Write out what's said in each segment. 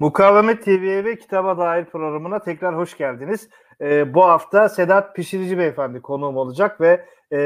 Mukavemet TV ve kitaba dair programına tekrar hoş geldiniz. Ee, bu hafta Sedat Pişirici Beyefendi konuğum olacak ve e,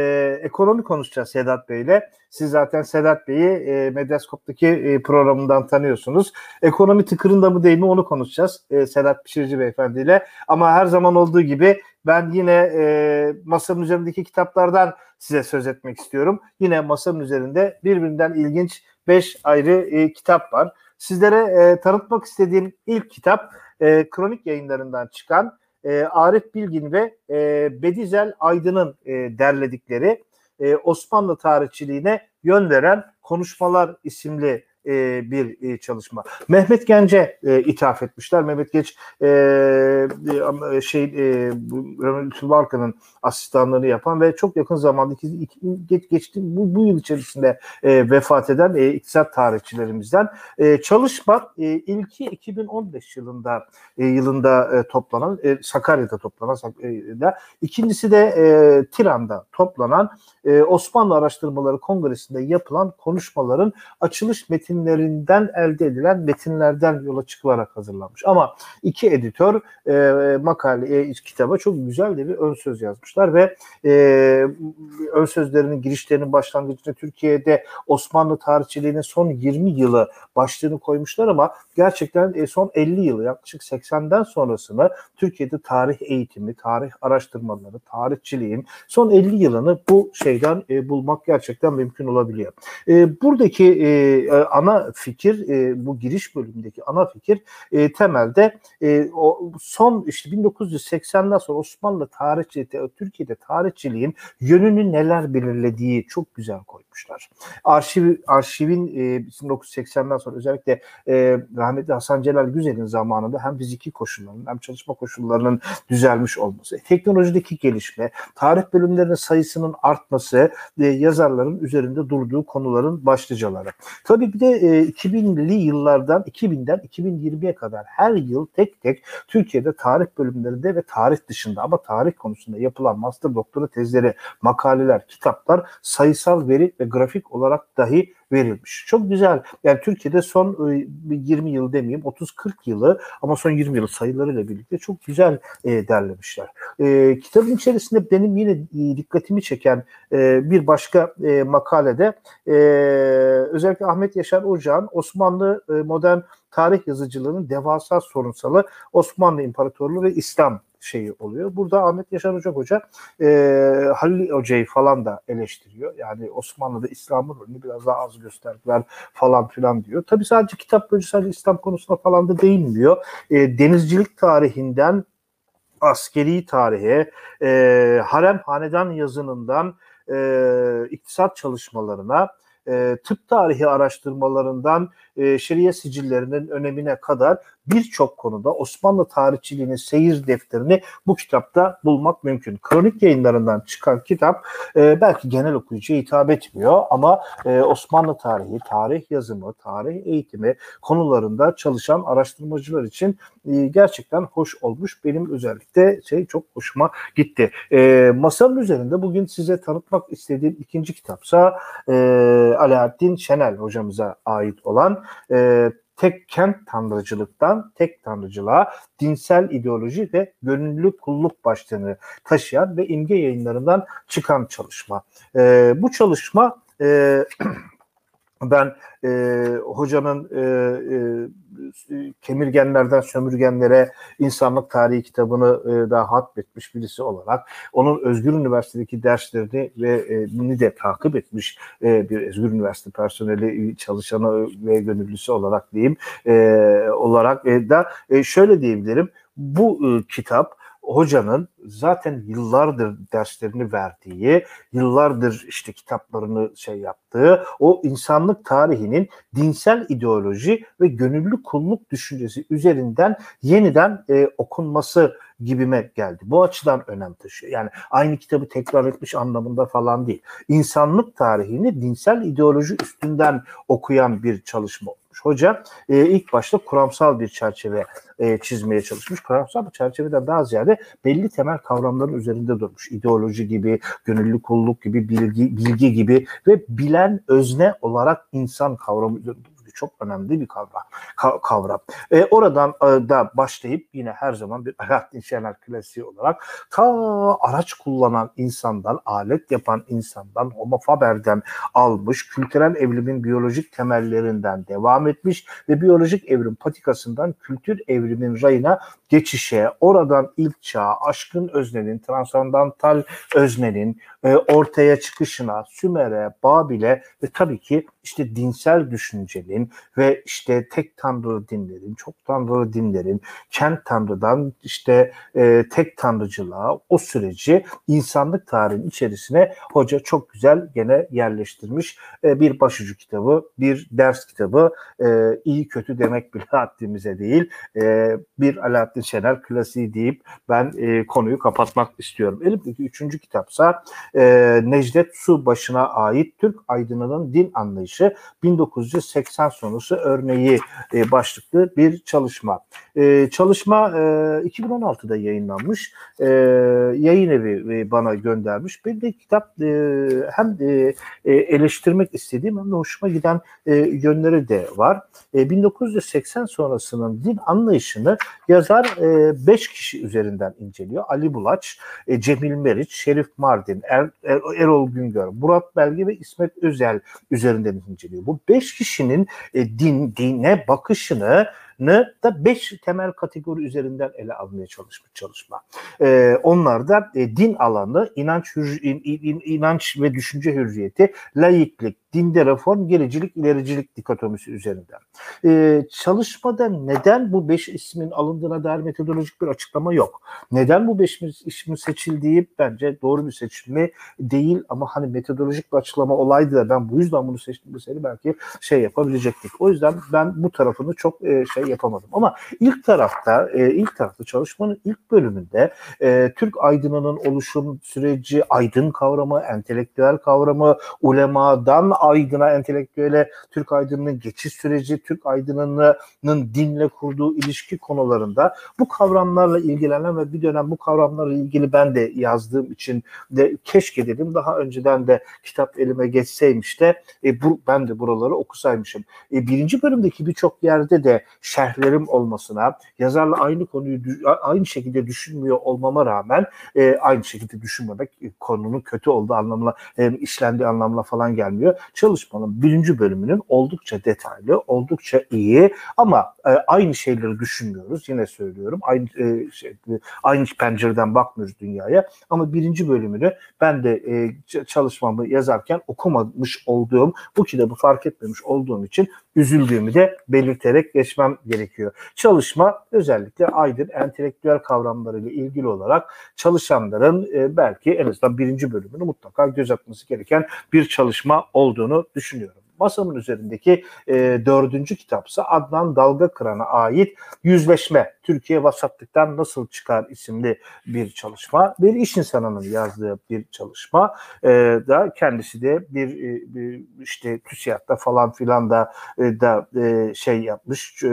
ekonomi konuşacağız Sedat Bey ile. Siz zaten Sedat Bey'i e, Medyaskop'taki e, programından tanıyorsunuz. Ekonomi tıkırında mı değil mi onu konuşacağız e, Sedat Pişirici Beyefendi ile. Ama her zaman olduğu gibi ben yine e, masanın üzerindeki kitaplardan size söz etmek istiyorum. Yine masanın üzerinde birbirinden ilginç 5 ayrı e, kitap var. Sizlere e, tanıtmak istediğim ilk kitap e, kronik yayınlarından çıkan e, Arif Bilgin ve e, Bedizel Aydın'ın e, derledikleri e, Osmanlı tarihçiliğine yön veren Konuşmalar isimli e, bir e, çalışma. Mehmet Gence e, ithaf etmişler. Mehmet Geç e, e, şey e, Lütfü Barkan'ın asistanlığını yapan ve çok yakın zamanda geç, geçti bu, bu yıl içerisinde e, vefat eden e, iktisat tarihçilerimizden. E, çalışma e, ilki 2015 yılında e, yılında e, toplanan e, Sakarya'da toplanan e, ikincisi de e, Tiran'da toplanan e, Osmanlı Araştırmaları Kongresi'nde yapılan konuşmaların açılış metinlerinden elde edilen metinlerden yola çıkılarak hazırlanmış. Ama iki editör e, makale e, kitaba çok güzel de bir ön söz yazmışlar ve e, ön sözlerinin girişlerinin başlangıcında Türkiye'de Osmanlı tarihçiliğinin son 20 yılı başlığını koymuşlar ama gerçekten e, son 50 yılı yaklaşık 80'den sonrasını Türkiye'de tarih eğitimi, tarih araştırmaları, tarihçiliğin son 50 yılını bu şeyden e, bulmak gerçekten mümkün olabiliyor. E, buradaki e, ana fikir, e, bu giriş bölümündeki ana fikir e, temelde e, o son işte 1980'den sonra Osmanlı tarihçiliği, Türkiye'de tarihçiliğin yönünü neler belirlediği çok güzel koymuşlar. Arşiv, arşivin e, 1980'den sonra özellikle e, rahmetli Hasan Celal Güzel'in zamanında hem fiziki koşullarının hem çalışma koşullarının düzelmiş olması, teknolojideki gelişme, tarih bölümlerinin sayısının artması e, yazarların üzerinde durduğu konuların başlıcaları. Tabii bir de e, 2000'li yıllardan 2000'den 2020'ye kadar her yıl tek tek Türkiye'de tarih bölümlerinde ve tarih dışında ama tarih konusunda yapılan master doktora tezleri, makaleler, kitaplar sayısal veri ve grafik olarak dahi verilmiş. Çok güzel. Yani Türkiye'de son 20 e, yıl demeyeyim 30-40 yılı ama son 20 yıl sayılarıyla birlikte çok güzel e, derlemişler. E, kitabın içerisinde benim yine e, dikkatimi çeken e, bir başka e, makalede e, özellikle Ahmet Yaşar Ocağ'ın Osmanlı e, modern tarih yazıcılığının devasa sorunsalı Osmanlı İmparatorluğu ve İslam şeyi oluyor. Burada Ahmet Yaşar Ocak Hoca e, Halil Hoca'yı falan da eleştiriyor. Yani Osmanlı'da İslam'ın rolünü biraz daha az gösterdiler falan filan diyor. Tabii sadece kitap bölücü sadece İslam konusuna falan da değinmiyor. E, denizcilik tarihinden askeri tarihe, e, harem hanedan yazınından e, iktisat çalışmalarına, e, tıp tarihi araştırmalarından e, şeriye sicillerinin önemine kadar birçok konuda Osmanlı tarihçiliğinin seyir defterini bu kitapta bulmak mümkün. Kronik yayınlarından çıkan kitap e, belki genel okuyucuya hitap etmiyor ama e, Osmanlı tarihi, tarih yazımı, tarih eğitimi konularında çalışan araştırmacılar için e, gerçekten hoş olmuş. Benim özellikle şey çok hoşuma gitti. E, masanın üzerinde bugün size tanıtmak istediğim ikinci kitapsa e, Alaaddin Şenel hocamıza ait olan e, tek kent tanrıcılıktan tek tanrıcılığa dinsel ideoloji ve gönüllü kulluk başlığını taşıyan ve imge yayınlarından çıkan çalışma. E, bu çalışma e, ben e, hocanın e, e, kemirgenlerden sömürgenlere insanlık tarihi kitabını e, daha hatmetmiş birisi olarak onun Özgür Üniversitedeki derslerini ve e, de takip etmiş e, bir Özgür Üniversite personeli çalışanı ve gönüllüsü olarak diyeyim e, olarak e, da e, şöyle diyebilirim. Bu e, kitap hocanın zaten yıllardır derslerini verdiği, yıllardır işte kitaplarını şey yaptığı o insanlık tarihinin dinsel ideoloji ve gönüllü kulluk düşüncesi üzerinden yeniden e, okunması gibime geldi. Bu açıdan önem taşıyor. Yani aynı kitabı tekrar etmiş anlamında falan değil. İnsanlık tarihini dinsel ideoloji üstünden okuyan bir çalışma Hoca e, ilk başta kuramsal bir çerçeve e, çizmeye çalışmış. Kuramsal bir çerçeveden daha ziyade belli temel kavramların üzerinde durmuş. İdeoloji gibi, gönüllü kulluk gibi, bilgi, bilgi gibi ve bilen özne olarak insan kavramı üzerinde çok önemli bir kavram. kavram. E, oradan e, da başlayıp yine her zaman bir Alaaddin Şener klasiği olarak ta araç kullanan insandan, alet yapan insandan, Homo faber'den almış, kültürel evrimin biyolojik temellerinden devam etmiş ve biyolojik evrim patikasından kültür evrimin rayına geçişe, oradan ilk çağ, aşkın öznenin, transandantal öznenin e, ortaya çıkışına, Sümer'e, Babil'e ve tabii ki işte dinsel düşüncenin ve işte tek tanrı dinlerin, çok tanrı dinlerin, kent tanrıdan işte e, tek tanrıcılığa o süreci insanlık tarihinin içerisine hoca çok güzel gene yerleştirmiş e, bir başucu kitabı, bir ders kitabı, e, iyi kötü demek bile haddimize değil, e, bir Alaaddin Şener klasiği deyip ben e, konuyu kapatmak istiyorum. Elimdeki üçüncü kitapsa e, Necdet Su başına ait Türk aydınının din anlayışı 1980 sonrası örneği e, başlıklı bir çalışma. E, çalışma e, 2016'da yayınlanmış. E, yayın evi e, bana göndermiş. Bir de kitap e, hem e, e eleştirmek istediğim hem de hoşuma giden e, yönleri de var. E, 1980 sonrasının din anlayışını yazar 5 e, kişi üzerinden inceliyor. Ali Bulaç, e, Cemil Meriç, Şerif Mardin, er, er, Erol Güngör, Murat Belge ve İsmet Özel üzerinden inceliyor. Bu 5 kişinin e, din, dine bakışını da beş temel kategori üzerinden ele almaya çalışmış çalışma. Ee, onlar da e, din alanı, inanç, hür, in, in, inanç ve düşünce hürriyeti, laiklik, dinde reform, gericilik, ilericilik dikotomisi üzerinden. Ee, çalışmada neden bu beş ismin alındığına dair metodolojik bir açıklama yok. Neden bu beş ismin seçildiği bence doğru bir seçimi değil ama hani metodolojik bir açıklama olaydı da ben bu yüzden bunu seçtim deseydi belki şey yapabilecektik. O yüzden ben bu tarafını çok e, şey yapamadım. Ama ilk tarafta e, ilk tarafta çalışmanın ilk bölümünde e, Türk aydınının oluşum süreci, aydın kavramı, entelektüel kavramı, ulemadan aydına, entelektüele, Türk aydınının geçiş süreci, Türk aydınının dinle kurduğu ilişki konularında bu kavramlarla ilgilenen ve bir dönem bu kavramlarla ilgili ben de yazdığım için de keşke dedim daha önceden de kitap elime geçseymiş de e, bu, ben de buraları okusaymışım. E, birinci bölümdeki birçok yerde de şerhlerim olmasına, yazarla aynı konuyu aynı şekilde düşünmüyor olmama rağmen e, aynı şekilde düşünmemek e, konunun kötü olduğu anlamına, e, işlendiği anlamına falan gelmiyor çalışmanın birinci bölümünün oldukça detaylı, oldukça iyi ama e, aynı şeyleri düşünmüyoruz. Yine söylüyorum. Aynı e, şey, aynı pencereden bakmıyoruz dünyaya. Ama birinci bölümünü ben de e, çalışmamı yazarken okumamış olduğum, bu kitabı fark etmemiş olduğum için üzüldüğümü de belirterek geçmem gerekiyor. Çalışma özellikle aydın entelektüel kavramlarıyla ilgili olarak çalışanların e, belki en azından birinci bölümünü mutlaka göz atması gereken bir çalışma olduğunu düşünüyorum masamın üzerindeki e, dördüncü kitapsa Adnan Dalga Kıran'a ait Yüzleşme, Türkiye Vasatlıktan Nasıl Çıkar isimli bir çalışma. Bir iş insanının yazdığı bir çalışma. E, da kendisi de bir, e, bir işte TÜSİAD'da falan filan da e, da e, şey yapmış. E,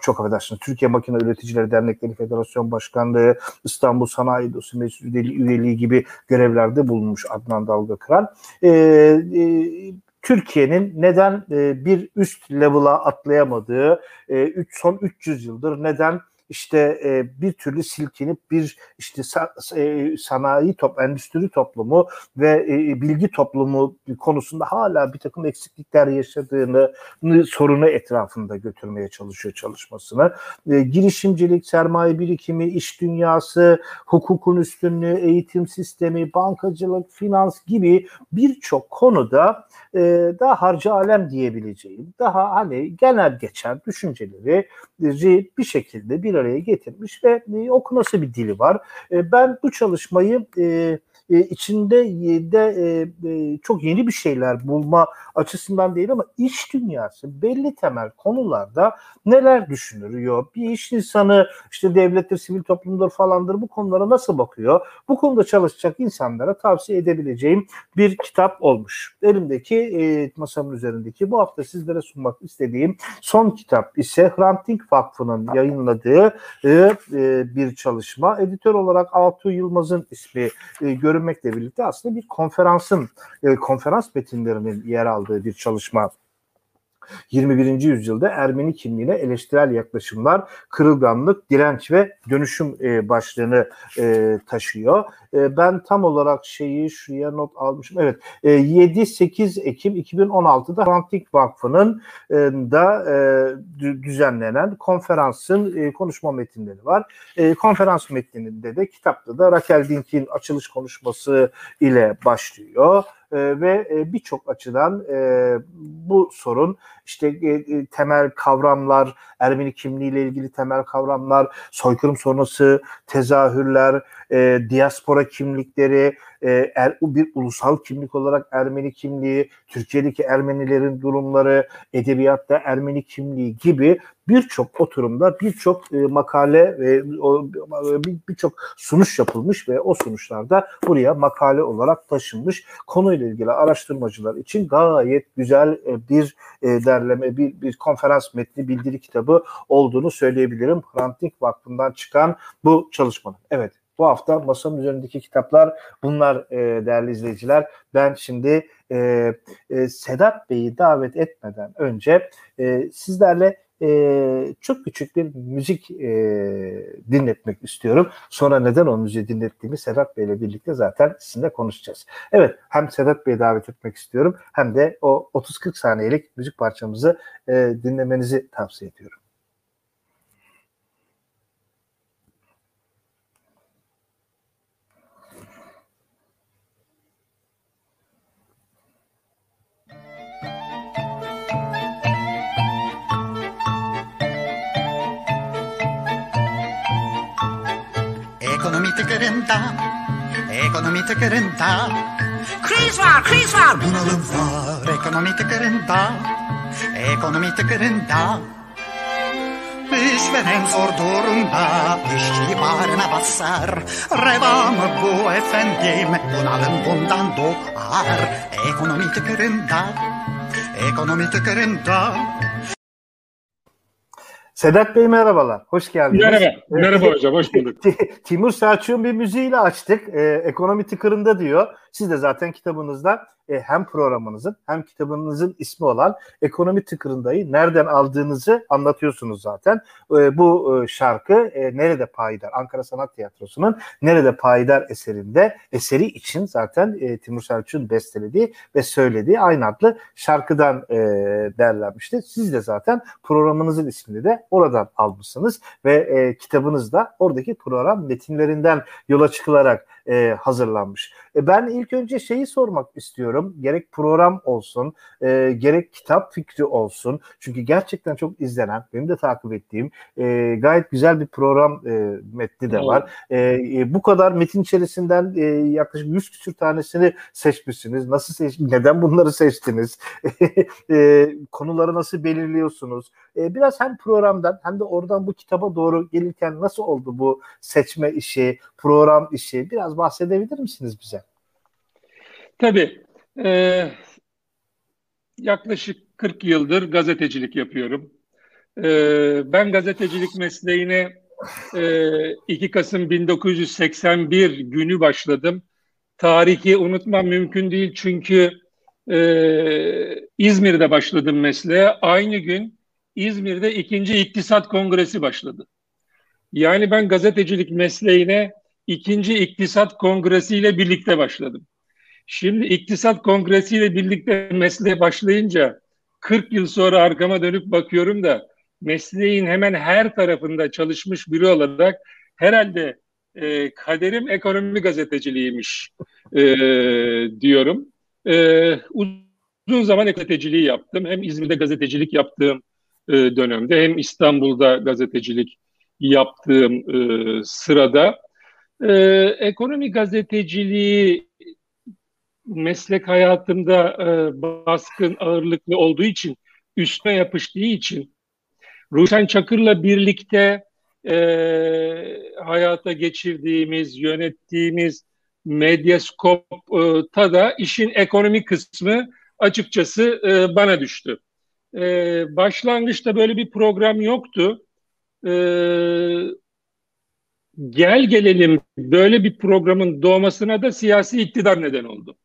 çok affedersiniz. Türkiye Makine Üreticileri Dernekleri Federasyon Başkanlığı, İstanbul Sanayi Odası Meclis üyeliği gibi görevlerde bulunmuş Adnan Dalga Kıran. E, e, Türkiye'nin neden e, bir üst level'a atlayamadığı, e, son 300 yıldır neden işte e, bir türlü silkinip bir işte sa, e, sanayi top, endüstri toplumu ve e, bilgi toplumu konusunda hala bir takım eksiklikler yaşadığını sorunu etrafında götürmeye çalışıyor çalışmasını. E, girişimcilik, sermaye birikimi, iş dünyası, hukukun üstünlüğü, eğitim sistemi, bankacılık, finans gibi birçok konuda e, daha harcı alem diyebileceğim, daha hani genel geçen düşünceleri bir şekilde bir araya getirmiş ve e, okunası bir dili var. E, ben bu çalışmayı e, e, içinde de e, e, çok yeni bir şeyler bulma açısından değil ama iş dünyası belli temel konularda neler düşünülüyor? Bir iş insanı işte devlettir, sivil toplumdur falandır bu konulara nasıl bakıyor? Bu konuda çalışacak insanlara tavsiye edebileceğim bir kitap olmuş. Elimdeki e, masamın üzerindeki bu hafta sizlere sunmak istediğim son kitap ise Hrant Dink Vakfı'nın yayınladığı bir çalışma. Editör olarak Altuğ Yılmaz'ın ismi e, görünmekle birlikte aslında bir konferansın, e, konferans metinlerinin yer aldığı bir çalışma 21. yüzyılda Ermeni kimliğine eleştirel yaklaşımlar, kırılganlık, direnç ve dönüşüm e, başlığını e, taşıyor. E, ben tam olarak şeyi şuraya not almışım. Evet, e, 7-8 Ekim 2016'da Hrant Vakfı'nın e, da e, düzenlenen konferansın e, konuşma metinleri var. E, konferans metninde de kitapta da Raquel Dink'in açılış konuşması ile başlıyor e, ve e, birçok açıdan e, bu sorun işte e, temel kavramlar, Ermeni kimliğiyle ilgili temel kavramlar, soykırım sonrası tezahürler, diaspora kimlikleri, e, er, bir ulusal kimlik olarak Ermeni kimliği, Türkiye'deki Ermenilerin durumları, edebiyatta Ermeni kimliği gibi birçok oturumda birçok e, makale ve birçok sunuş yapılmış ve o sunuçlarda buraya makale olarak taşınmış. Konuyla ilgili araştırmacılar için gayet güzel e, bir e, derleme, bir, bir konferans metni, bildiri kitabı olduğunu söyleyebilirim. Hrant Vakfı'ndan çıkan bu çalışmanın. Evet, bu hafta masanın üzerindeki kitaplar bunlar e, değerli izleyiciler. Ben şimdi e, e, Sedat Bey'i davet etmeden önce e, sizlerle e, çok küçük bir müzik e, dinletmek istiyorum. Sonra neden o müziği dinlettiğimi Sedat Bey ile birlikte zaten sizinle konuşacağız. Evet hem Sedat Bey'i davet etmek istiyorum hem de o 30-40 saniyelik müzik parçamızı e, dinlemenizi tavsiye ediyorum. Tıkırında, ekonomi tıkırında. Kriz var, kriz var, bunalım var. Ekonomi tıkırında, ekonomi tıkırında. İşveren zor durumda, işçi bağrına basar. Revam bu efendim, bunalım bundan doğar. Ekonomi tıkırında, ekonomi tıkırında. Sedat Bey merhabalar, hoş geldiniz. Merhaba, merhaba hocam, hoş bulduk. Timur Selçuk'un bir müziğiyle açtık. Ee, ekonomi tıkırında diyor. Siz de zaten kitabınızda e, hem programınızın hem kitabınızın ismi olan Ekonomi Tıkırında'yı nereden aldığınızı anlatıyorsunuz zaten. E, bu e, şarkı e, Nerede Payidar? Ankara Sanat Tiyatrosu'nun Nerede Payidar eserinde eseri için zaten e, Timur Selçuk'un bestelediği ve söylediği aynı adlı şarkıdan e, derlenmişti. Siz de zaten programınızın ismini de oradan almışsınız ve e, kitabınız da oradaki program metinlerinden yola çıkılarak e, hazırlanmış. E, ben ilk önce şeyi sormak istiyorum. Gerek program olsun, e, gerek kitap fikri olsun. Çünkü gerçekten çok izlenen, benim de takip ettiğim e, gayet güzel bir program e, metni de var. E, e, bu kadar metin içerisinden e, yaklaşık 100 küsür tanesini seçmişsiniz. Nasıl seç Neden bunları seçtiniz? e, konuları nasıl belirliyorsunuz? E, biraz hem programdan hem de oradan bu kitaba doğru gelirken nasıl oldu bu seçme işi, program işi? Biraz bahsedebilir misiniz bize? Tabii. E, yaklaşık 40 yıldır gazetecilik yapıyorum. E, ben gazetecilik mesleğine e, 2 Kasım 1981 günü başladım. Tarihi unutmam mümkün değil çünkü e, İzmir'de başladım mesleğe. Aynı gün İzmir'de ikinci İktisat Kongresi başladı. Yani ben gazetecilik mesleğine ikinci İktisat Kongresi ile birlikte başladım. Şimdi İktisat Kongresi ile birlikte mesleğe başlayınca 40 yıl sonra arkama dönüp bakıyorum da mesleğin hemen her tarafında çalışmış biri olarak herhalde e, kaderim ekonomi gazeteciliğiymiş e, diyorum. E, uzun zaman gazeteciliği yaptım. Hem İzmir'de gazetecilik yaptığım e, dönemde hem İstanbul'da gazetecilik yaptığım e, sırada e, ekonomi gazeteciliği meslek hayatımda e, baskın ağırlıklı olduğu için üstüne yapıştığı için Ruşen Çakır'la birlikte e, hayata geçirdiğimiz, yönettiğimiz Medyaskop'ta da işin ekonomi kısmı açıkçası e, bana düştü. E, başlangıçta böyle bir program yoktu. E, gel gelelim böyle bir programın doğmasına da siyasi iktidar neden oldu.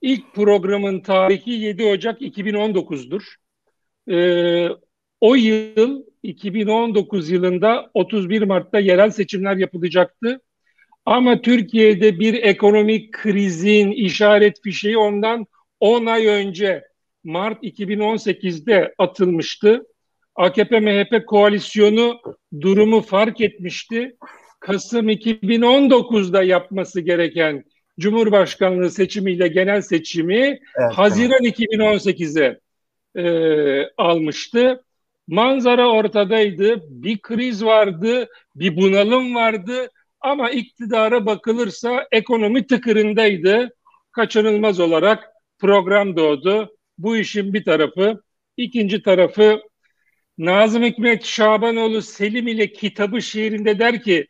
İlk programın tarihi 7 Ocak 2019'dur. e, o yıl 2019 yılında 31 Mart'ta yerel seçimler yapılacaktı. Ama Türkiye'de bir ekonomik krizin işaret fişeği ondan 10 ay önce Mart 2018'de atılmıştı. AKP-MHP koalisyonu durumu fark etmişti. Kasım 2019'da yapması gereken Cumhurbaşkanlığı seçimiyle genel seçimi evet, Haziran evet. 2018'e e, almıştı. Manzara ortadaydı. Bir kriz vardı, bir bunalım vardı ama iktidara bakılırsa ekonomi tıkırındaydı. Kaçınılmaz olarak program doğdu. Bu işin bir tarafı. İkinci tarafı Nazım Hikmet Şabanoğlu Selim ile kitabı şiirinde der ki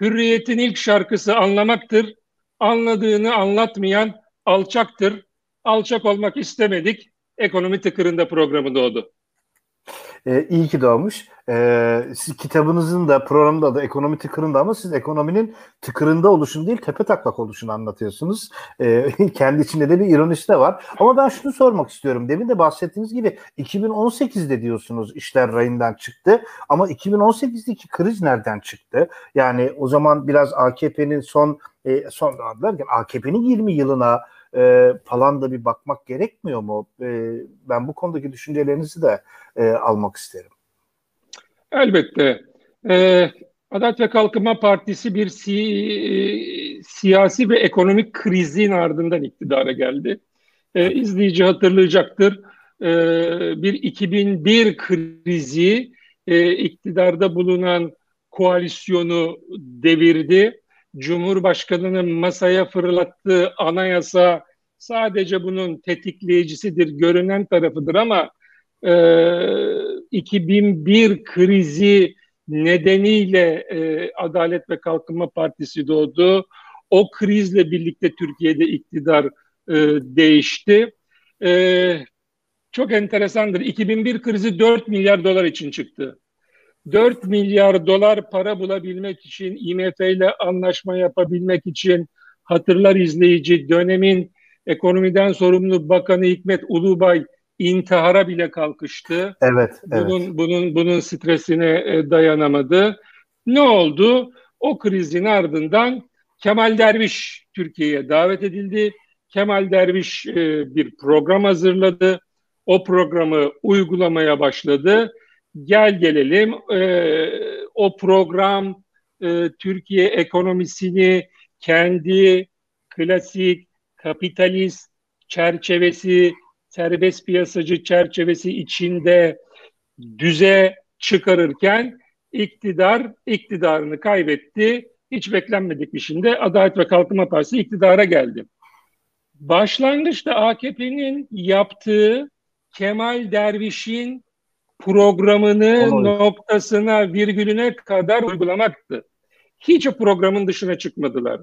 Hürriyet'in ilk şarkısı anlamaktır. Anladığını anlatmayan alçaktır. Alçak olmak istemedik. Ekonomi tıkırında programı doğdu. E, iyi ki doğmuş. E, siz kitabınızın da programda da ekonomi tıkırında ama siz ekonominin tıkırında oluşunu değil tepe taklak oluşunu anlatıyorsunuz. E, kendi içinde de bir ironisi de var. Ama ben şunu sormak istiyorum. Demin de bahsettiğiniz gibi 2018'de diyorsunuz işler rayından çıktı. Ama 2018'deki kriz nereden çıktı? Yani o zaman biraz AKP'nin son e, son derken AKP'nin 20 yılına e, falan da bir bakmak gerekmiyor mu? E, ben bu konudaki düşüncelerinizi de e, almak isterim. Elbette. E, Adalet ve Kalkınma Partisi bir si, e, siyasi ve ekonomik krizin ardından iktidara geldi. E, izleyici hatırlayacaktır. E, bir 2001 krizi e, iktidarda bulunan koalisyonu devirdi. Cumhurbaşkanının masaya fırlattığı anayasa sadece bunun tetikleyicisidir, görünen tarafıdır ama e, 2001 krizi nedeniyle e, Adalet ve Kalkınma Partisi doğdu. O krizle birlikte Türkiye'de iktidar e, değişti. E, çok enteresandır. 2001 krizi 4 milyar dolar için çıktı. 4 milyar dolar para bulabilmek için, IMF ile anlaşma yapabilmek için hatırlar izleyici dönemin ekonomiden sorumlu Bakanı Hikmet Ulubay intihara bile kalkıştı. Evet, bunun evet. bunun bunun stresine e, dayanamadı. Ne oldu? O krizin ardından Kemal Derviş Türkiye'ye davet edildi. Kemal Derviş e, bir program hazırladı. O programı uygulamaya başladı gel gelelim e, o program e, Türkiye ekonomisini kendi klasik kapitalist çerçevesi, serbest piyasacı çerçevesi içinde düze çıkarırken iktidar iktidarını kaybetti. Hiç beklenmedik bir Adalet ve Kalkınma Partisi iktidara geldi. Başlangıçta AKP'nin yaptığı Kemal Derviş'in programını Olay. noktasına, virgülüne kadar uygulamaktı. Hiç o programın dışına çıkmadılar.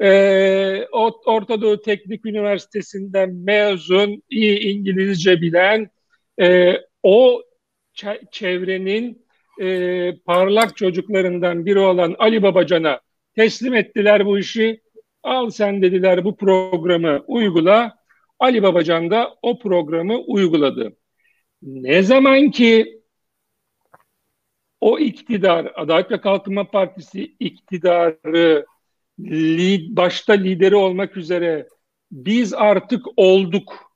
Ee, Orta Doğu Teknik Üniversitesi'nden mezun, iyi İngilizce bilen, e, o çevrenin e, parlak çocuklarından biri olan Ali Babacan'a teslim ettiler bu işi. Al sen dediler bu programı uygula. Ali Babacan da o programı uyguladı. Ne zaman ki o iktidar, Adalet ve Kalkınma Partisi iktidarı li, başta lideri olmak üzere biz artık olduk,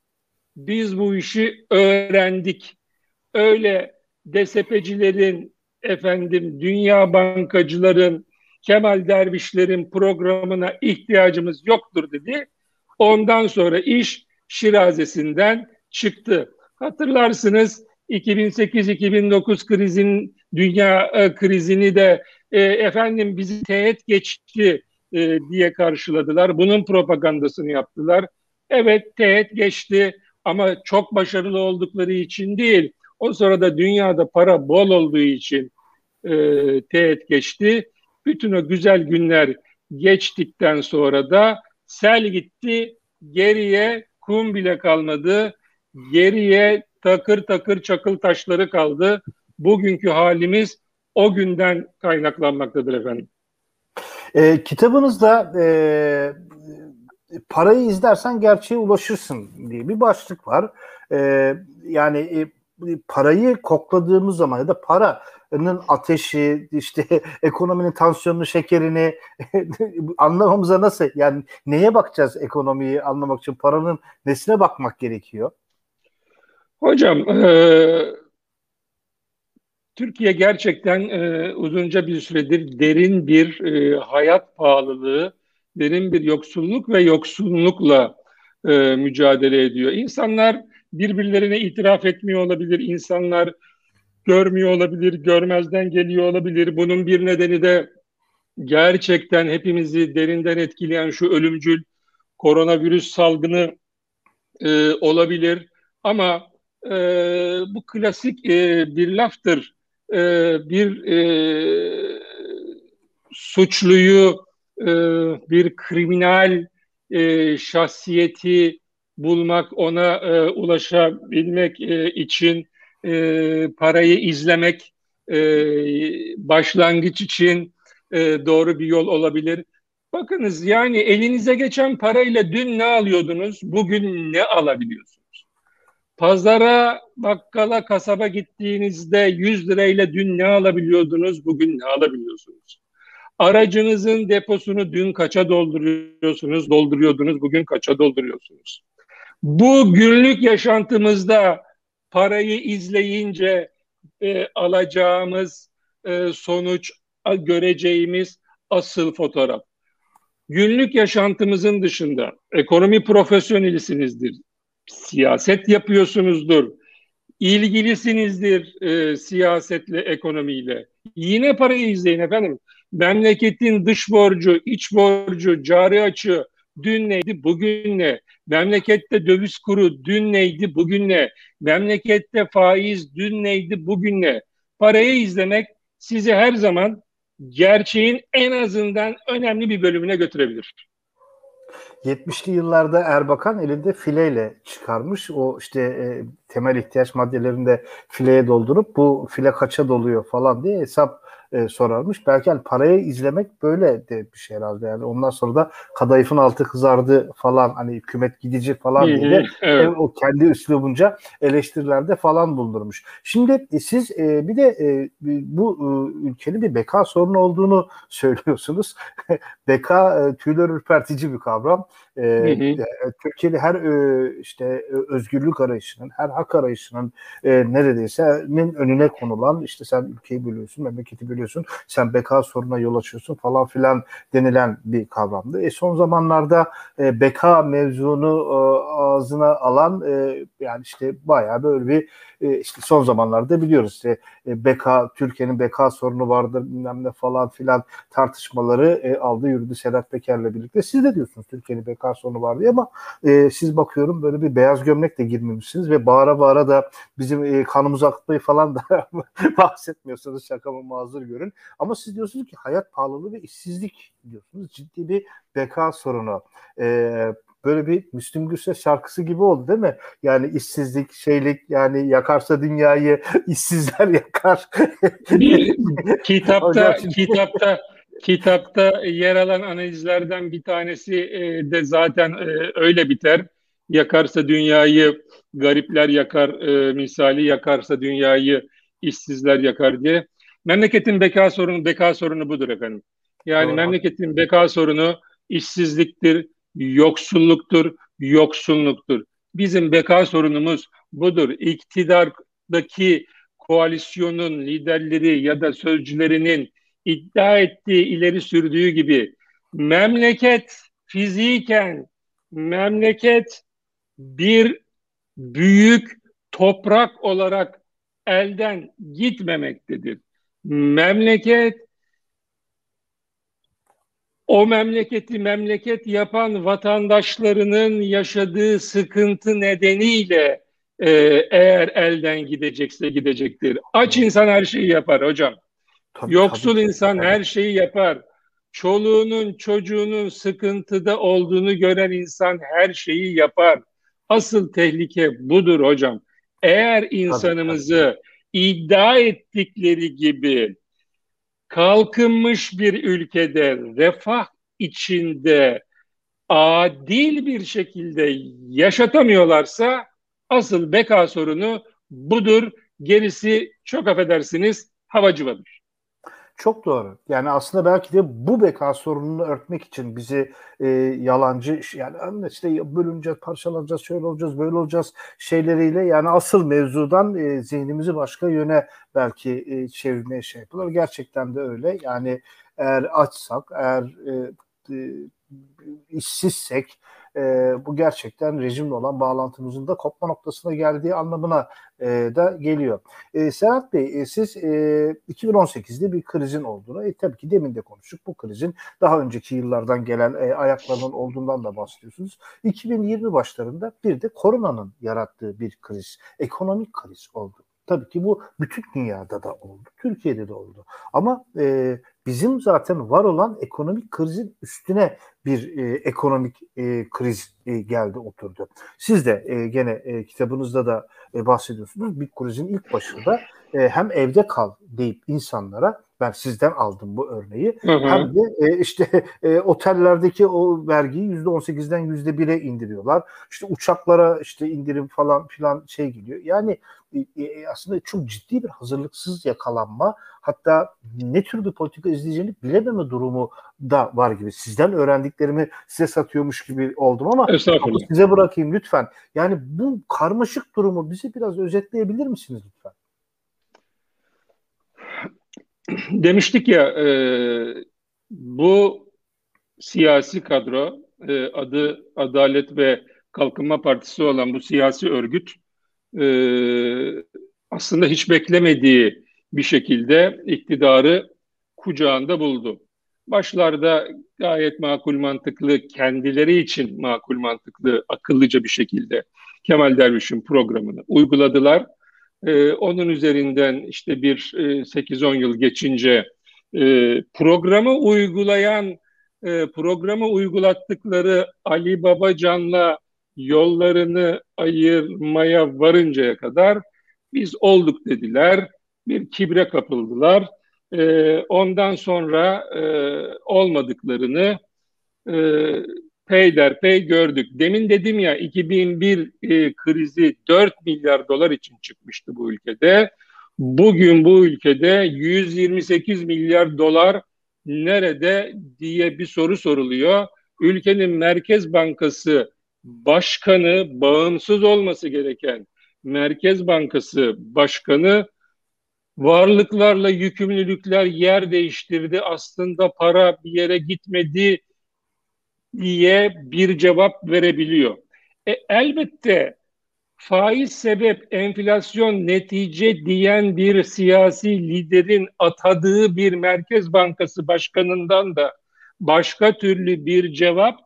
biz bu işi öğrendik. Öyle DSP'cilerin, efendim Dünya Bankacıların, Kemal Dervişlerin programına ihtiyacımız yoktur dedi. Ondan sonra iş şirazesinden çıktı. Hatırlarsınız 2008-2009 krizin dünya e, krizini de e, efendim bizi teğet geçti e, diye karşıladılar. Bunun propagandasını yaptılar. Evet teğet geçti ama çok başarılı oldukları için değil. O sırada dünyada para bol olduğu için e, teğet geçti. Bütün o güzel günler geçtikten sonra da sel gitti, geriye kum bile kalmadı Geriye takır takır çakıl taşları kaldı. Bugünkü halimiz o günden kaynaklanmaktadır efendim. E, kitabınızda e, parayı izlersen gerçeğe ulaşırsın diye bir başlık var. E, yani e, parayı kokladığımız zaman ya da paranın ateşi, işte ekonominin tansiyonunu, şekerini anlamamıza nasıl yani neye bakacağız ekonomiyi anlamak için paranın nesine bakmak gerekiyor? Hocam e, Türkiye gerçekten e, uzunca bir süredir derin bir e, hayat pahalılığı, derin bir yoksulluk ve yoksunlukla e, mücadele ediyor. İnsanlar birbirlerine itiraf etmiyor olabilir, insanlar görmüyor olabilir, görmezden geliyor olabilir. Bunun bir nedeni de gerçekten hepimizi derinden etkileyen şu ölümcül koronavirüs salgını e, olabilir. Ama e, bu klasik e, bir laftır. E, bir e, suçluyu, e, bir kriminal e, şahsiyeti bulmak, ona e, ulaşabilmek e, için e, parayı izlemek e, başlangıç için e, doğru bir yol olabilir. Bakınız yani elinize geçen parayla dün ne alıyordunuz, bugün ne alabiliyorsunuz? Pazara, bakkala, kasaba gittiğinizde 100 lirayla dün ne alabiliyordunuz, bugün ne alabiliyorsunuz? Aracınızın deposunu dün kaça dolduruyorsunuz, dolduruyordunuz, bugün kaça dolduruyorsunuz? Bu günlük yaşantımızda parayı izleyince e, alacağımız e, sonuç, göreceğimiz asıl fotoğraf. Günlük yaşantımızın dışında ekonomi profesyonelisinizdir, siyaset yapıyorsunuzdur, ilgilisinizdir e, siyasetle, ekonomiyle. Yine parayı izleyin efendim. Memleketin dış borcu, iç borcu, cari açığı dün neydi, bugün ne? Memlekette döviz kuru dün neydi, bugün ne? Memlekette faiz dün neydi, bugün ne? Parayı izlemek sizi her zaman gerçeğin en azından önemli bir bölümüne götürebilir. 70'li yıllarda Erbakan elinde fileyle çıkarmış. O işte e, temel ihtiyaç maddelerinde fileye doldurup bu file kaça doluyor falan diye hesap e, sorarmış. Belki hani parayı izlemek böyle de bir şey herhalde yani. Ondan sonra da kadayıfın altı kızardı falan hani hükümet gidici falan diye de evet. o kendi üslubunca eleştirilerde falan bulundurmuş. Şimdi e, siz e, bir de e, bu e, ülkenin bir beka sorunu olduğunu söylüyorsunuz. beka e, tüyler ürpertici bir kavram. E, e, Türkiye'de her e, işte özgürlük arayışının, her hak arayışının e, neredeyse önüne konulan işte sen ülkeyi bölüyorsun, memleketi bölüyorsun biliyorsun. Sen beka soruna yol açıyorsun falan filan denilen bir kavramdı. E son zamanlarda e, beka mevzunu e, ağzına alan e, yani işte bayağı böyle bir e, işte son zamanlarda biliyoruz işte e, beka Türkiye'nin beka sorunu vardır bilmem ne falan filan tartışmaları e, aldı yürüdü Sedat Peker'le birlikte. Siz de diyorsunuz Türkiye'nin beka sorunu var diye ama e, siz bakıyorum böyle bir beyaz gömlek de girmemişsiniz ve bağıra bağıra da bizim e, kanımızı akıtmayı falan da bahsetmiyorsunuz şakamı mazur görün. Ama siz diyorsunuz ki hayat pahalılığı ve işsizlik diyorsunuz. Ciddi bir beka sorunu. Ee, böyle bir Müslüm Gürses şarkısı gibi oldu değil mi? Yani işsizlik, şeylik yani yakarsa dünyayı işsizler yakar. kitapta kitapta kitapta yer alan analizlerden bir tanesi e, de zaten e, öyle biter. Yakarsa dünyayı garipler yakar e, misali yakarsa dünyayı işsizler yakar diye. Memleketin beka sorunu beka sorunu budur efendim. Yani Doğru. memleketin beka sorunu işsizliktir, yoksulluktur, yoksunluktur. Bizim beka sorunumuz budur. İktidardaki koalisyonun liderleri ya da sözcülerinin iddia ettiği, ileri sürdüğü gibi memleket fiziken memleket bir büyük toprak olarak elden gitmemektedir. Memleket o memleketi memleket yapan vatandaşlarının yaşadığı sıkıntı nedeniyle e, eğer elden gidecekse gidecektir. Aç insan her şeyi yapar hocam. Tabii, Yoksul tabii, insan her şeyi yapar. Çoluğunun çocuğunun sıkıntıda olduğunu gören insan her şeyi yapar. Asıl tehlike budur hocam. Eğer insanımızı tabii, tabii. İddia ettikleri gibi kalkınmış bir ülkede refah içinde adil bir şekilde yaşatamıyorlarsa asıl beka sorunu budur. Gerisi çok affedersiniz havacıvadır. Çok doğru. Yani aslında belki de bu beka sorununu örtmek için bizi e, yalancı yani işte bölüneceğiz, parçalanacağız, şöyle olacağız, böyle olacağız şeyleriyle yani asıl mevzudan e, zihnimizi başka yöne belki e, çevirmeye şey yapıyorlar. Gerçekten de öyle. Yani eğer açsak, eğer e, e, işsizsek e, bu gerçekten rejimle olan bağlantımızın da kopma noktasına geldiği anlamına e, da geliyor. E, Serhat Bey e, siz e, 2018'de bir krizin olduğunu e, tabii ki demin de konuştuk bu krizin daha önceki yıllardan gelen e, ayaklarının olduğundan da bahsediyorsunuz. 2020 başlarında bir de koronanın yarattığı bir kriz, ekonomik kriz oldu. Tabii ki bu bütün dünyada da oldu. Türkiye'de de oldu. Ama e, bizim zaten var olan ekonomik krizin üstüne bir e, ekonomik e, kriz e, geldi oturdu. Siz de e, gene e, kitabınızda da e, bahsediyorsunuz. Bir krizin ilk başında e, hem evde kal deyip insanlara ben sizden aldım bu örneği. Hı hı. Hem de e, işte e, otellerdeki o vergiyi yüzde on sekizden yüzde bire indiriyorlar. İşte uçaklara işte indirim falan filan şey geliyor. Yani e, e, aslında çok ciddi bir hazırlıksız yakalanma hatta ne tür bir politika izleyeceğini bilememe durumu da var gibi. Sizden öğrendiklerimi size satıyormuş gibi oldum ama size bırakayım lütfen. Yani bu karmaşık durumu bize biraz özetleyebilir misiniz lütfen? Demiştik ya e, bu siyasi kadro e, adı Adalet ve Kalkınma Partisi olan bu siyasi örgüt e, aslında hiç beklemediği bir şekilde iktidarı kucağında buldu. Başlarda gayet makul mantıklı, kendileri için makul mantıklı, akıllıca bir şekilde Kemal Derviş'in programını uyguladılar. Ee, onun üzerinden işte bir e, 8-10 yıl geçince e, programı uygulayan, e, programı uygulattıkları Ali Babacan'la yollarını ayırmaya varıncaya kadar biz olduk dediler. Bir kibre kapıldılar. E, ondan sonra e, olmadıklarını e, peyderpey gördük. Demin dedim ya 2001 e, krizi 4 milyar dolar için çıkmıştı bu ülkede. Bugün bu ülkede 128 milyar dolar nerede diye bir soru soruluyor. Ülkenin Merkez Bankası Başkanı bağımsız olması gereken Merkez Bankası Başkanı varlıklarla yükümlülükler yer değiştirdi. Aslında para bir yere gitmedi diye bir cevap verebiliyor. E, elbette faiz sebep enflasyon netice diyen bir siyasi liderin atadığı bir Merkez Bankası başkanından da başka türlü bir cevap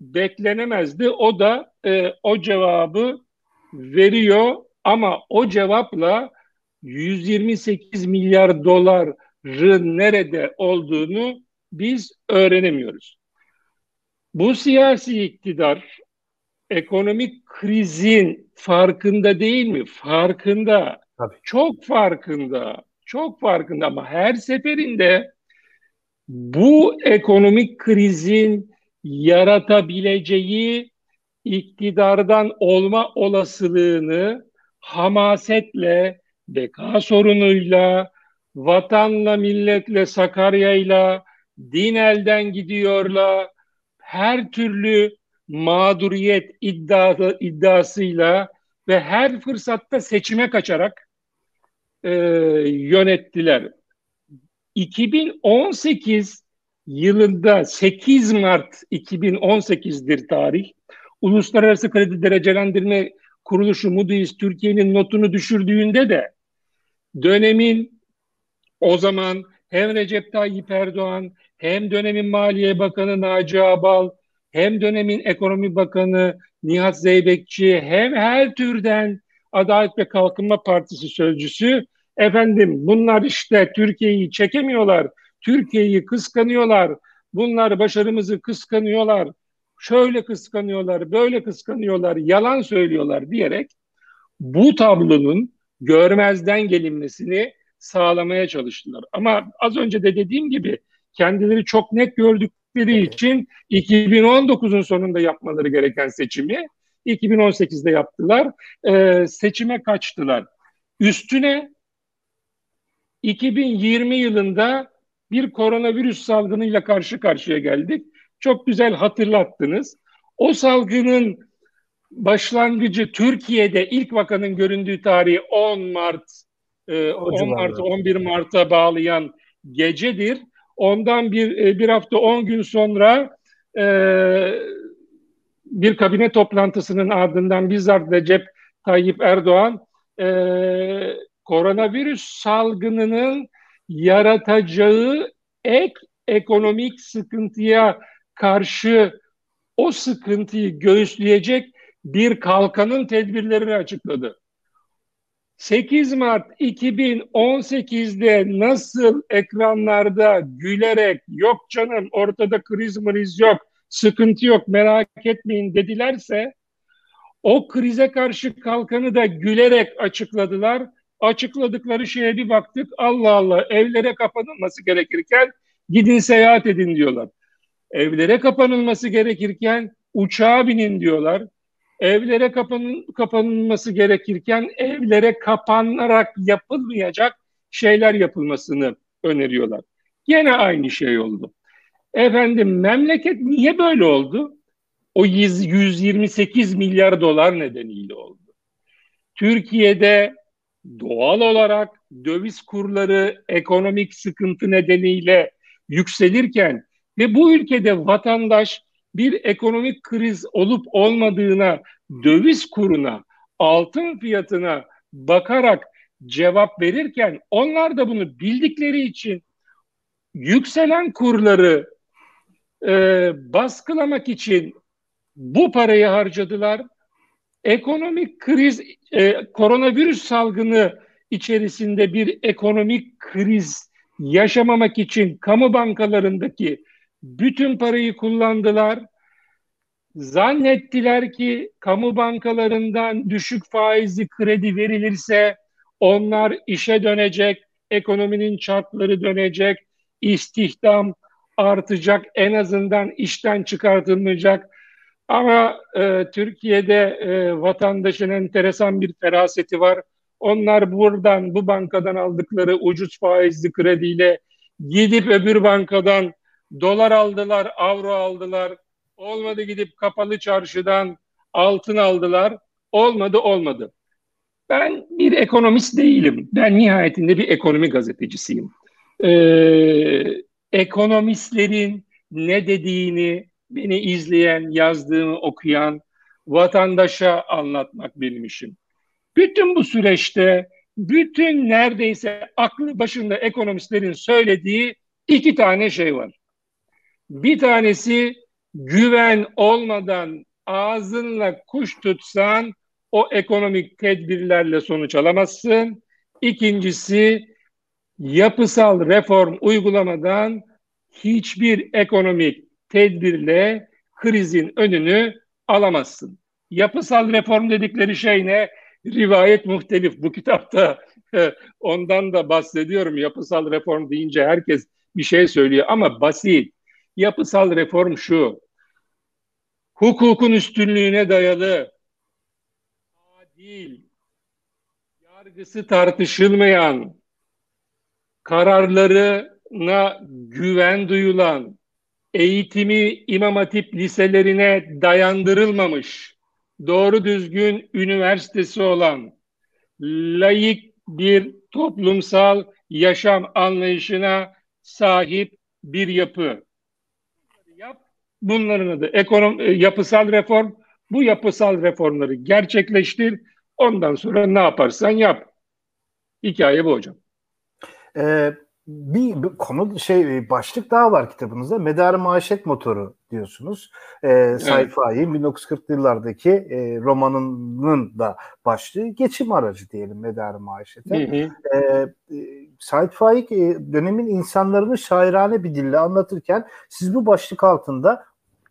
beklenemezdi. O da e, o cevabı veriyor ama o cevapla 128 milyar doların nerede olduğunu biz öğrenemiyoruz. Bu siyasi iktidar ekonomik krizin farkında değil mi? Farkında. Tabii. Çok farkında. Çok farkında ama her seferinde bu ekonomik krizin yaratabileceği iktidardan olma olasılığını hamasetle, beka sorunuyla, vatanla, milletle, Sakarya'yla, din elden gidiyorla, her türlü mağduriyet iddiası, iddiasıyla ve her fırsatta seçime kaçarak e, yönettiler. 2018 yılında 8 Mart 2018'dir tarih. Uluslararası Kredi Derecelendirme Kuruluşu Moody's Türkiye'nin notunu düşürdüğünde de dönemin o zaman hem Recep Tayyip Erdoğan hem dönemin Maliye Bakanı Naci Abal hem dönemin Ekonomi Bakanı Nihat Zeybekçi hem her türden Adalet ve Kalkınma Partisi sözcüsü. Efendim bunlar işte Türkiye'yi çekemiyorlar, Türkiye'yi kıskanıyorlar, bunlar başarımızı kıskanıyorlar, şöyle kıskanıyorlar, böyle kıskanıyorlar, yalan söylüyorlar diyerek bu tablonun görmezden gelinmesini sağlamaya çalıştılar. Ama az önce de dediğim gibi kendileri çok net gördükleri için 2019'un sonunda yapmaları gereken seçimi 2018'de yaptılar. Ee, seçime kaçtılar. Üstüne 2020 yılında bir koronavirüs salgınıyla karşı karşıya geldik. Çok güzel hatırlattınız. O salgının başlangıcı Türkiye'de ilk vakanın göründüğü tarih 10 Mart 10 Mart 11 Mart'a bağlayan gecedir. Ondan bir e, bir hafta 10 gün sonra e, bir kabine toplantısının ardından bizzat Recep Tayyip Erdoğan e, koronavirüs salgınının yaratacağı ek ekonomik sıkıntıya karşı o sıkıntıyı göğüsleyecek bir kalkanın tedbirlerini açıkladı. 8 Mart 2018'de nasıl ekranlarda gülerek yok canım ortada kriz mriz yok, sıkıntı yok merak etmeyin dedilerse o krize karşı kalkanı da gülerek açıkladılar. Açıkladıkları şeye bir baktık Allah Allah evlere kapanılması gerekirken gidin seyahat edin diyorlar. Evlere kapanılması gerekirken uçağa binin diyorlar evlere kapanın, kapanılması gerekirken evlere kapanarak yapılmayacak şeyler yapılmasını öneriyorlar. Yine aynı şey oldu. Efendim memleket niye böyle oldu? O 128 milyar dolar nedeniyle oldu. Türkiye'de doğal olarak döviz kurları ekonomik sıkıntı nedeniyle yükselirken ve bu ülkede vatandaş bir ekonomik kriz olup olmadığına, döviz kuruna, altın fiyatına bakarak cevap verirken onlar da bunu bildikleri için yükselen kurları e, baskılamak için bu parayı harcadılar. Ekonomik kriz, e, koronavirüs salgını içerisinde bir ekonomik kriz yaşamamak için kamu bankalarındaki bütün parayı kullandılar. Zannettiler ki kamu bankalarından düşük faizli kredi verilirse onlar işe dönecek, ekonominin çarkları dönecek, istihdam artacak, en azından işten çıkartılmayacak. Ama e, Türkiye'de e, vatandaşın enteresan bir feraseti var. Onlar buradan, bu bankadan aldıkları ucuz faizli krediyle gidip öbür bankadan dolar aldılar, avro aldılar. Olmadı gidip kapalı çarşıdan altın aldılar. Olmadı olmadı. Ben bir ekonomist değilim. Ben nihayetinde bir ekonomi gazetecisiyim. Ee, ekonomistlerin ne dediğini beni izleyen, yazdığımı okuyan vatandaşa anlatmak benim işim. Bütün bu süreçte bütün neredeyse aklı başında ekonomistlerin söylediği iki tane şey var. Bir tanesi güven olmadan ağzınla kuş tutsan o ekonomik tedbirlerle sonuç alamazsın. İkincisi yapısal reform uygulamadan hiçbir ekonomik tedbirle krizin önünü alamazsın. Yapısal reform dedikleri şey ne? Rivayet muhtelif. Bu kitapta ondan da bahsediyorum. Yapısal reform deyince herkes bir şey söylüyor ama basit. Yapısal reform şu. Hukukun üstünlüğüne dayalı, adil, yargısı tartışılmayan, kararlarına güven duyulan, eğitimi İmam Hatip liselerine dayandırılmamış, doğru düzgün üniversitesi olan, layık bir toplumsal yaşam anlayışına sahip bir yapı. Bunların adı ekonom, e, yapısal reform. Bu yapısal reformları gerçekleştir. Ondan sonra ne yaparsan yap. Hikaye bu hocam. Ee, bir, bir konu şey başlık daha var kitabınızda. Medar maişet motoru diyorsunuz. Ee, sayfayı evet. 1940'lı yıllardaki e, romanının da başlığı geçim aracı diyelim medar maişete. Hı hı. Ee, e, Said Faik e, dönemin insanlarını şairane bir dille anlatırken siz bu başlık altında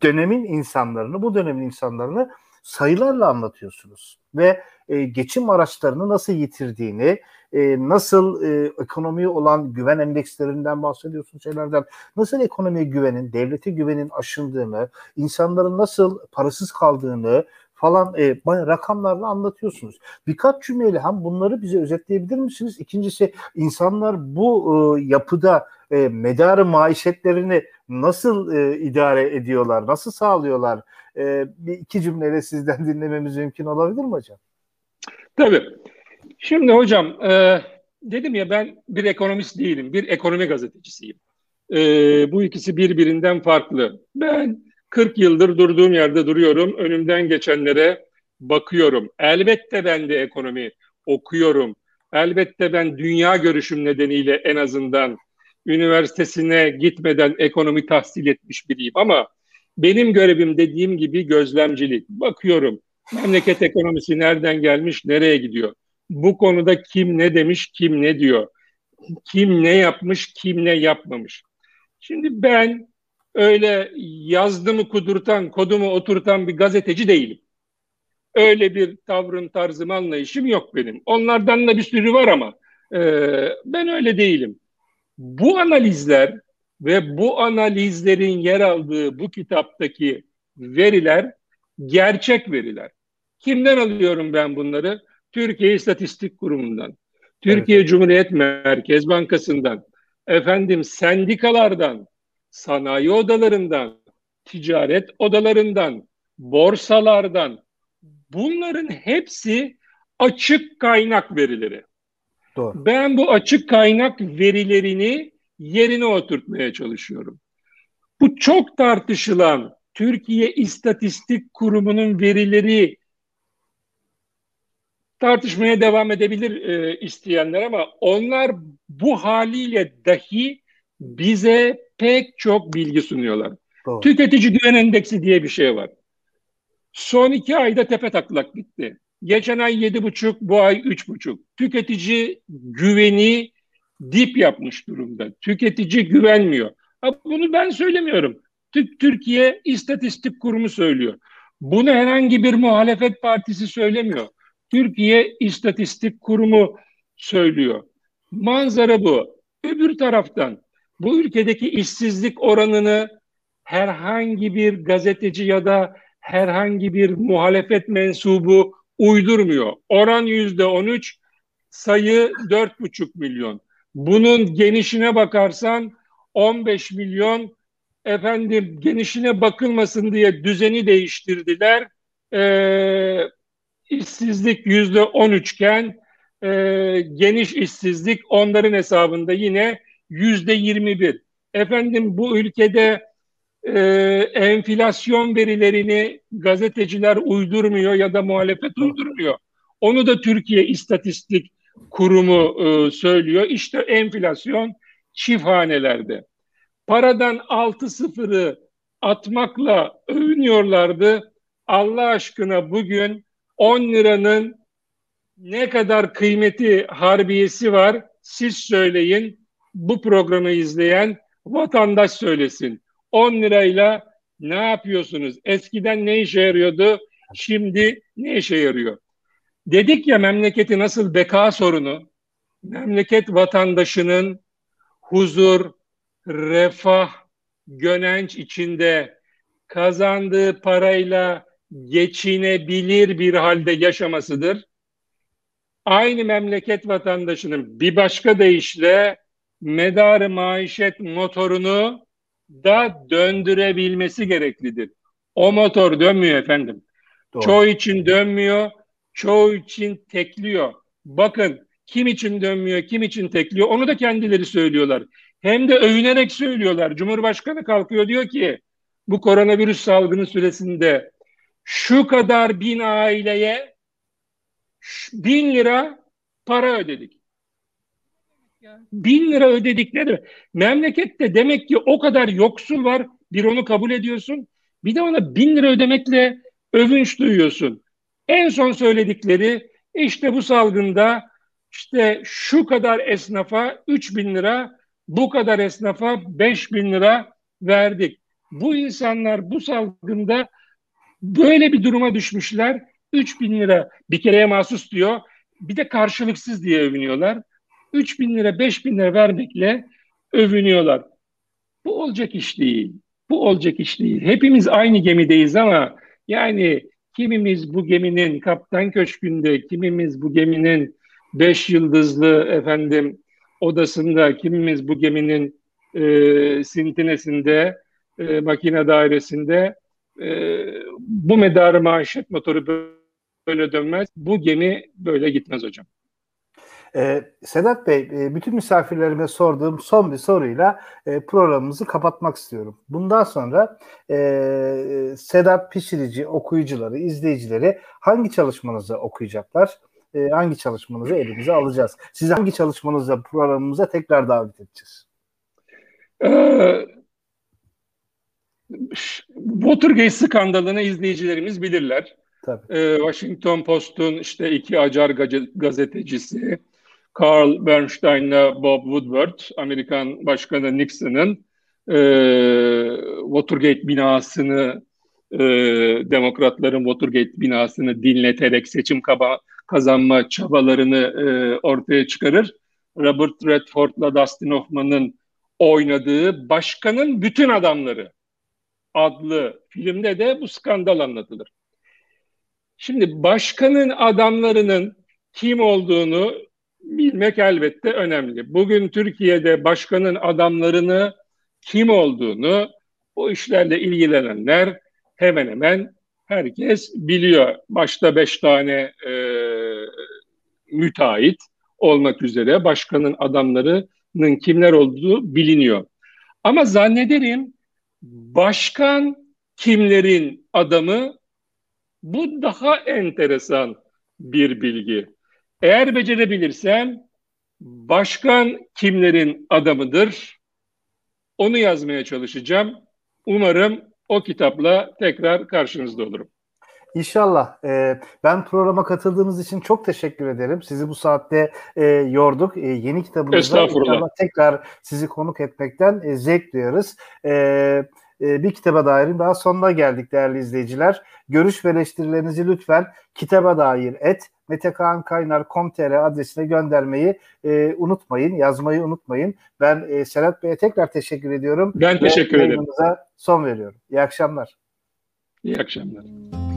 dönemin insanlarını, bu dönemin insanlarını sayılarla anlatıyorsunuz ve e, geçim araçlarını nasıl yitirdiğini, e, nasıl e, ekonomiye olan güven endekslerinden bahsediyorsunuz şeylerden, nasıl ekonomiye güvenin, devlete güvenin aşındığını, insanların nasıl parasız kaldığını, falan e, rakamlarla anlatıyorsunuz. Birkaç cümleyle hem bunları bize özetleyebilir misiniz? İkincisi insanlar bu e, yapıda e, medarı maişetlerini nasıl e, idare ediyorlar, nasıl sağlıyorlar? E, bir iki cümleyle sizden dinlememiz mümkün olabilir mi hocam? Tabii. Şimdi hocam e, dedim ya ben bir ekonomist değilim, bir ekonomi gazetecisiyim. E, bu ikisi birbirinden farklı. Ben 40 yıldır durduğum yerde duruyorum, önümden geçenlere bakıyorum. Elbette ben de ekonomi okuyorum. Elbette ben dünya görüşüm nedeniyle en azından üniversitesine gitmeden ekonomi tahsil etmiş biriyim ama benim görevim dediğim gibi gözlemcilik. Bakıyorum memleket ekonomisi nereden gelmiş, nereye gidiyor? Bu konuda kim ne demiş, kim ne diyor? Kim ne yapmış, kim ne yapmamış? Şimdi ben öyle yazdımı kudurtan, kodumu oturtan bir gazeteci değilim. Öyle bir tavrım, tarzım, anlayışım yok benim. Onlardan da bir sürü var ama e, ben öyle değilim. Bu analizler ve bu analizlerin yer aldığı bu kitaptaki veriler gerçek veriler. Kimden alıyorum ben bunları? Türkiye İstatistik Kurumu'ndan, Türkiye evet. Cumhuriyet Merkez Bankası'ndan, efendim sendikalardan, sanayi odalarından, ticaret odalarından, borsalardan bunların hepsi açık kaynak verileri. Doğru. Ben bu açık kaynak verilerini yerine oturtmaya çalışıyorum. Bu çok tartışılan Türkiye İstatistik Kurumu'nun verileri tartışmaya devam edebilir e, isteyenler ama onlar bu haliyle dahi bize pek çok bilgi sunuyorlar. Doğru. Tüketici güven endeksi diye bir şey var. Son iki ayda tepe taklak gitti. Geçen ay yedi buçuk, bu ay üç buçuk. Tüketici güveni dip yapmış durumda. Tüketici güvenmiyor. Ha, bunu ben söylemiyorum. Türkiye İstatistik Kurumu söylüyor. Bunu herhangi bir muhalefet partisi söylemiyor. Türkiye İstatistik Kurumu söylüyor. Manzara bu. Öbür taraftan bu ülkedeki işsizlik oranını herhangi bir gazeteci ya da herhangi bir muhalefet mensubu uydurmuyor. Oran yüzde on üç, sayı dört buçuk milyon. Bunun genişine bakarsan 15 milyon efendim genişine bakılmasın diye düzeni değiştirdiler. Ee, işsizlik yüzde on üçken e, geniş işsizlik onların hesabında yine yüzde yirmi bir. Efendim bu ülkede e, enflasyon verilerini gazeteciler uydurmuyor ya da muhalefet uydurmuyor. Onu da Türkiye İstatistik Kurumu e, söylüyor. İşte enflasyon çift hanelerde. Paradan altı sıfırı atmakla övünüyorlardı. Allah aşkına bugün 10 liranın ne kadar kıymeti harbiyesi var siz söyleyin. Bu programı izleyen vatandaş söylesin. 10 lirayla ne yapıyorsunuz? Eskiden ne işe yarıyordu? Şimdi ne işe yarıyor? Dedik ya memleketi nasıl beka sorunu, memleket vatandaşının huzur, refah, gönenç içinde kazandığı parayla geçinebilir bir halde yaşamasıdır. Aynı memleket vatandaşının bir başka deyişle medarı maişet motorunu da döndürebilmesi gereklidir. O motor dönmüyor efendim. Doğru. Çoğu için dönmüyor, çoğu için tekliyor. Bakın kim için dönmüyor, kim için tekliyor onu da kendileri söylüyorlar. Hem de övünerek söylüyorlar. Cumhurbaşkanı kalkıyor diyor ki bu koronavirüs salgını süresinde şu kadar bin aileye bin lira para ödedik. Bin lira ödedikleri memlekette demek ki o kadar yoksul var bir onu kabul ediyorsun bir de ona bin lira ödemekle övünç duyuyorsun. En son söyledikleri işte bu salgında işte şu kadar esnafa 3 bin lira bu kadar esnafa 5 bin lira verdik. Bu insanlar bu salgında böyle bir duruma düşmüşler. 3 bin lira bir kereye mahsus diyor. Bir de karşılıksız diye övünüyorlar. 3 bin lira 5 bin lira vermekle övünüyorlar. Bu olacak iş değil. Bu olacak iş değil. Hepimiz aynı gemideyiz ama yani kimimiz bu geminin kaptan köşkünde, kimimiz bu geminin beş yıldızlı efendim odasında, kimimiz bu geminin e, sintinesinde, e, makine dairesinde e, bu medarı maaşet motoru böyle dönmez. Bu gemi böyle gitmez hocam. Ee, Sedat Bey, e, bütün misafirlerime sorduğum son bir soruyla e, programımızı kapatmak istiyorum. Bundan sonra e, Sedat Pişirici okuyucuları, izleyicileri hangi çalışmanızı okuyacaklar? E, hangi çalışmanızı elimize alacağız? Sizi hangi çalışmanızla programımıza tekrar davet edeceğiz? Ee, Watergate skandalını izleyicilerimiz bilirler. Tabii. Ee, Washington Post'un işte iki acar gazetecisi Carl Bernstein'la Bob Woodward, Amerikan Başkanı Nixon'ın e, Watergate binasını e, demokratların Watergate binasını dinleterek seçim kaba, kazanma çabalarını e, ortaya çıkarır. Robert Redford'la Dustin Hoffman'ın oynadığı Başkanın Bütün Adamları adlı filmde de bu skandal anlatılır. Şimdi başkanın adamlarının kim olduğunu bilmek elbette önemli. Bugün Türkiye'de başkanın adamlarını kim olduğunu bu işlerle ilgilenenler hemen hemen herkes biliyor. Başta beş tane e, müteahhit olmak üzere başkanın adamlarının kimler olduğu biliniyor. Ama zannederim başkan kimlerin adamı bu daha enteresan bir bilgi. Eğer becerebilirsem başkan kimlerin adamıdır onu yazmaya çalışacağım. Umarım o kitapla tekrar karşınızda olurum. İnşallah. E, ben programa katıldığınız için çok teşekkür ederim. Sizi bu saatte e, yorduk. E, yeni kitabınızda inşallah tekrar sizi konuk etmekten e, zevk duyarız. E, bir kitaba dairin daha sonuna geldik değerli izleyiciler. Görüş ve eleştirilerinizi lütfen kitaba dair et metekankaynar.com.tr adresine göndermeyi e, unutmayın, yazmayı unutmayın. Ben e, Serhat Bey'e tekrar teşekkür ediyorum. Ben teşekkür ederim. son veriyorum. İyi akşamlar. İyi akşamlar.